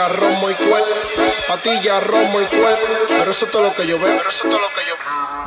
Patilla, romo y cuero. Patilla, romo y cuero. Pero eso es todo lo que yo veo. Pero eso es todo lo que yo veo.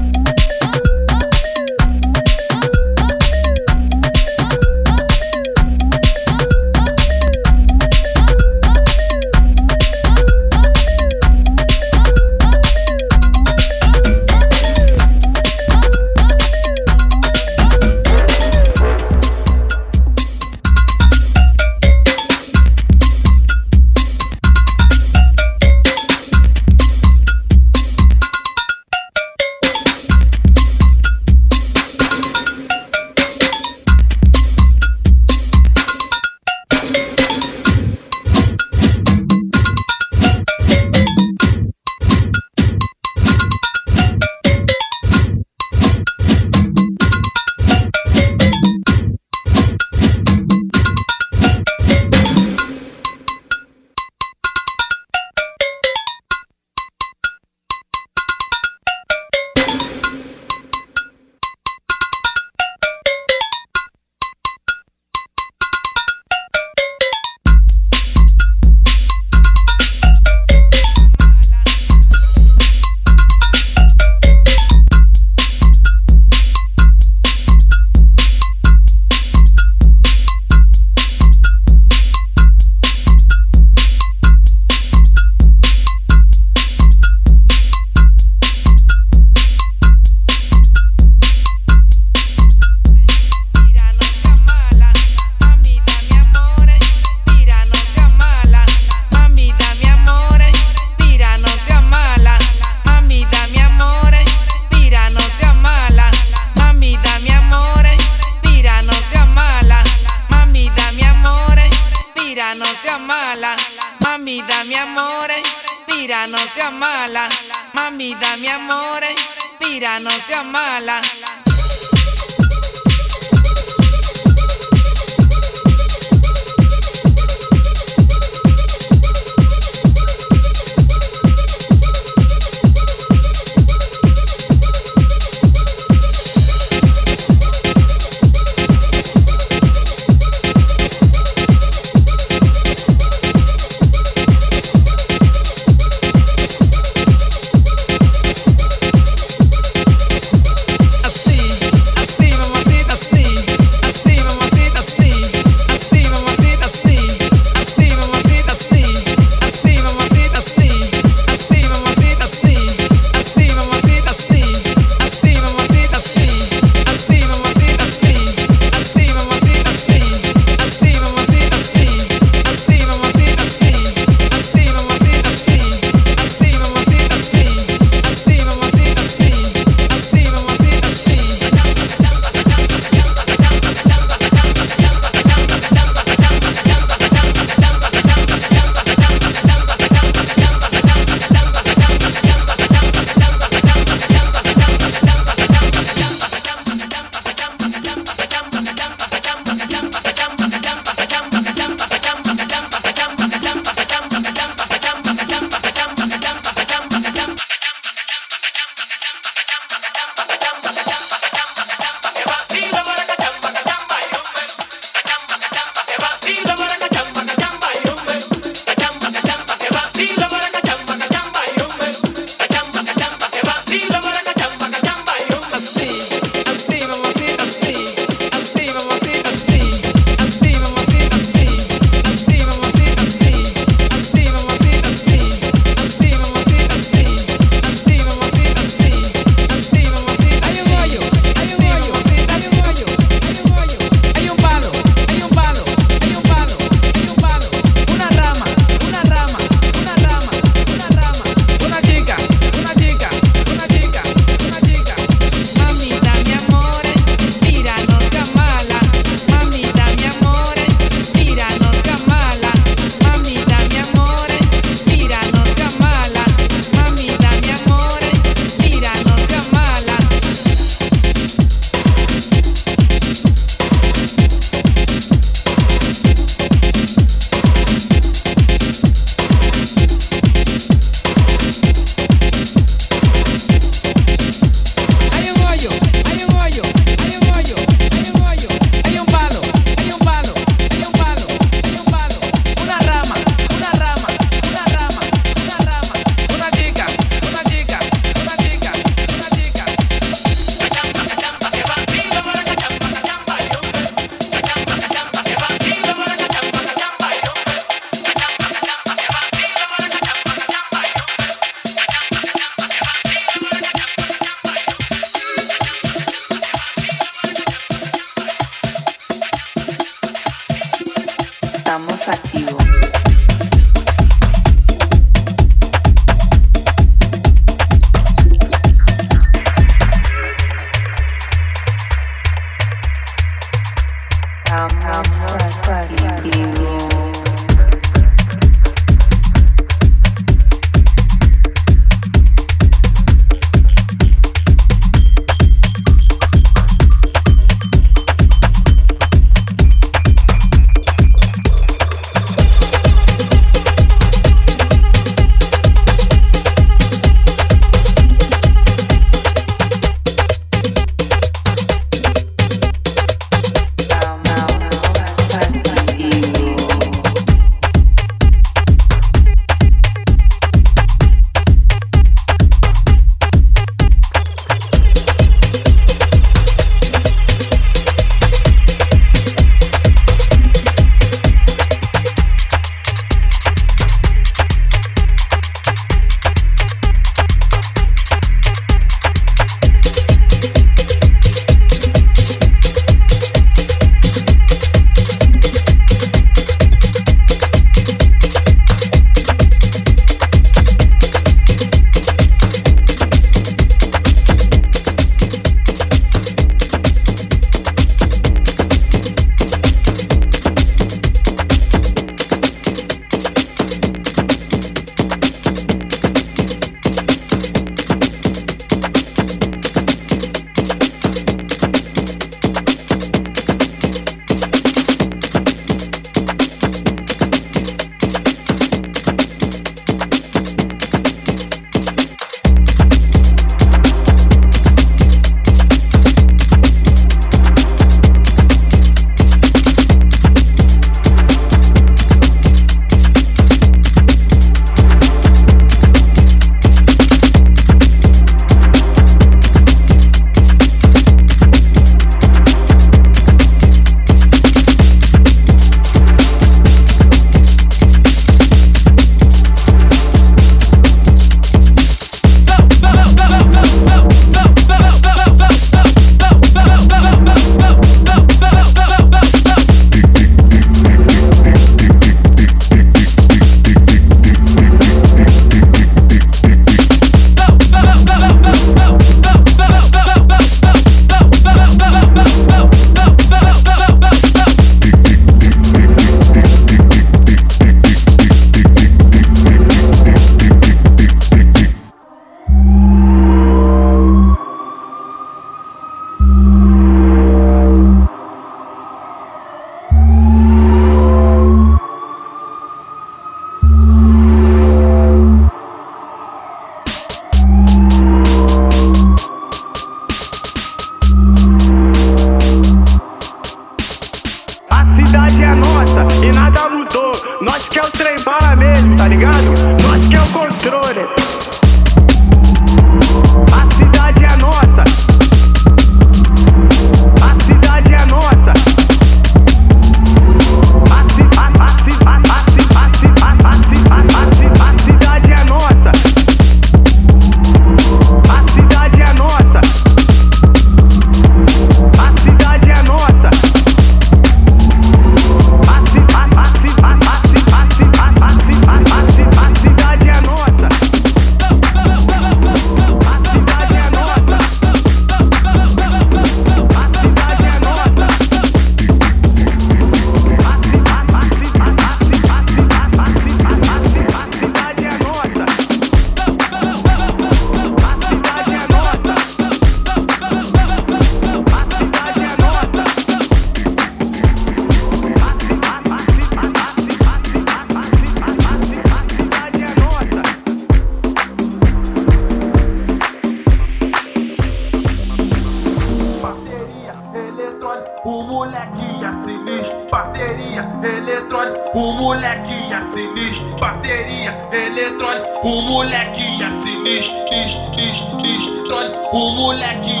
O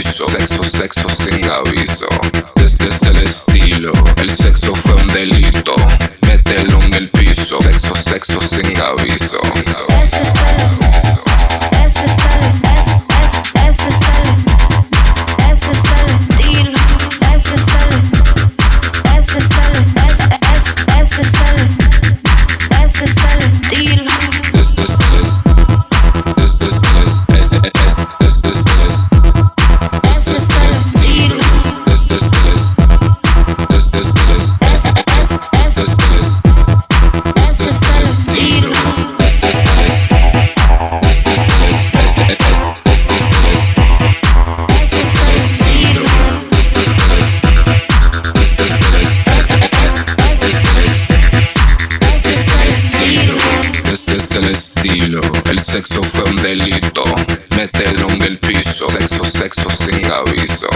Sexo, sexo sin aviso. Ese es el estilo, el sexo fue un delito, mételo en el piso. Sexo, sexo sin aviso. Sexo fue un delito. Mételo en el piso. Sexo, sexo sin aviso.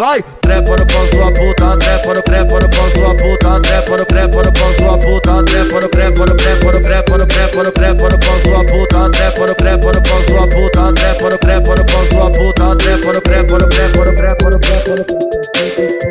Vai, trepa no pau sua puta, trepa no trepa no pau sua puta, trepa no trepa no pau sua puta, trepa no trepa no trepa no trepa no trepa no trepa no sua puta, trepa no trepa no pau sua puta, trepa no trepa no pau sua puta, trepa no trepa no trepa no trepa no trepa no puta,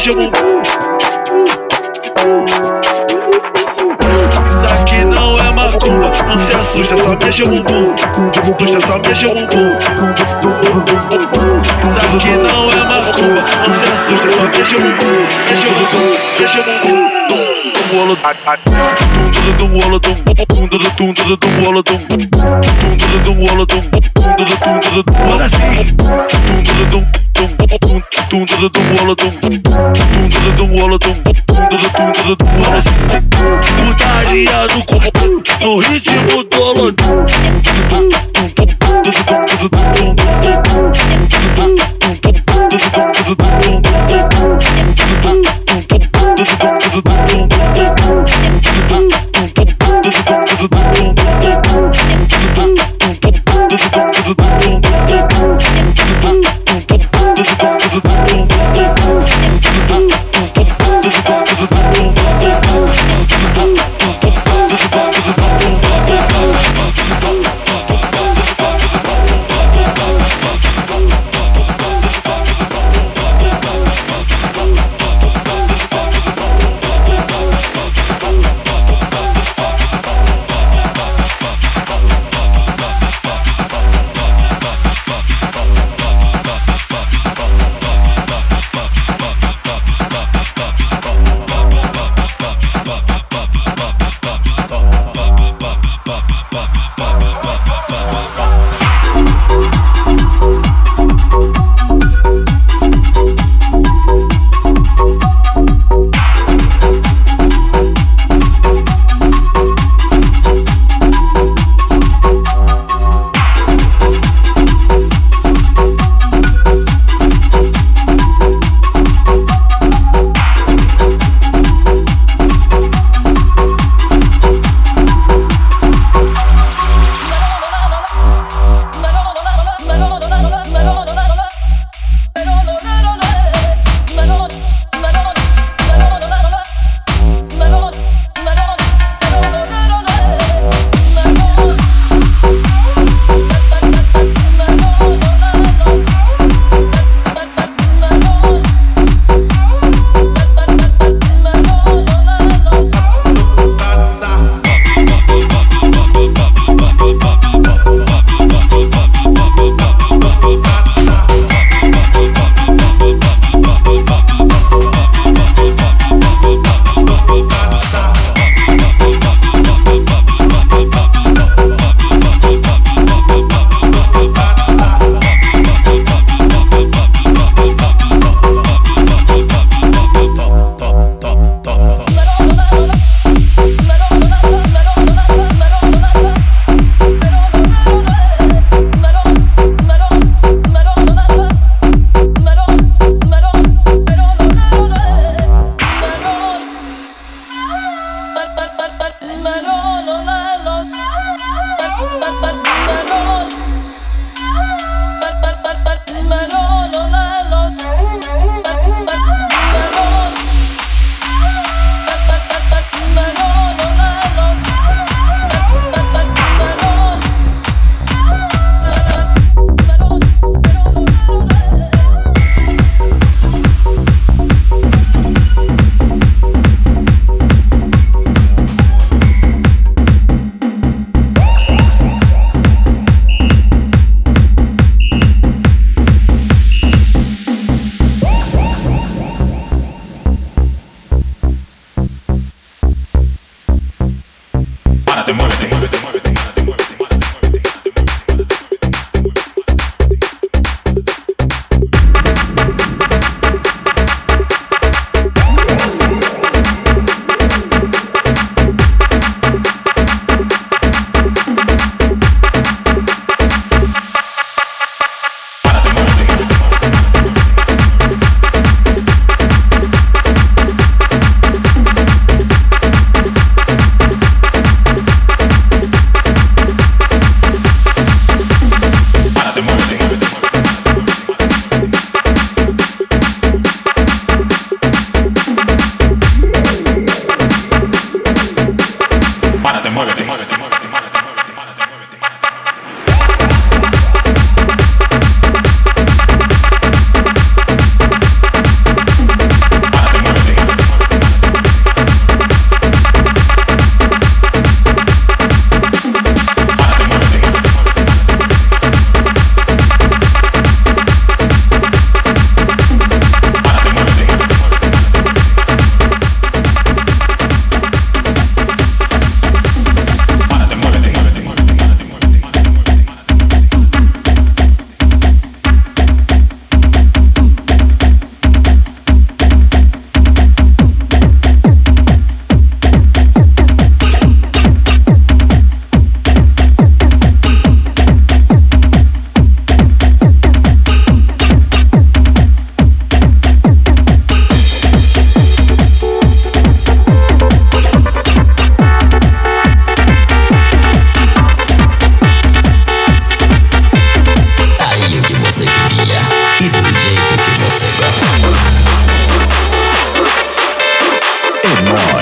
Isso aqui não é macumba, não se assusta, só mexe o bumbum. Assusta, só mexe o bumbum. Isso aqui não é macumba, não se assusta, só mexe o bumbum. Mexe o bumbum, mexe o bumbum do bolo tundulo do bolo do tundulo tundulo do bolo do tundulo do bolo do tundulo tundulo do bolo tundulo do tundulo do bolo do tundulo do bolo do tundulo tundulo do bolo putaria no corpo no ritmo do lolo tundulo tundulo tundulo tundulo tundulo tundulo Money.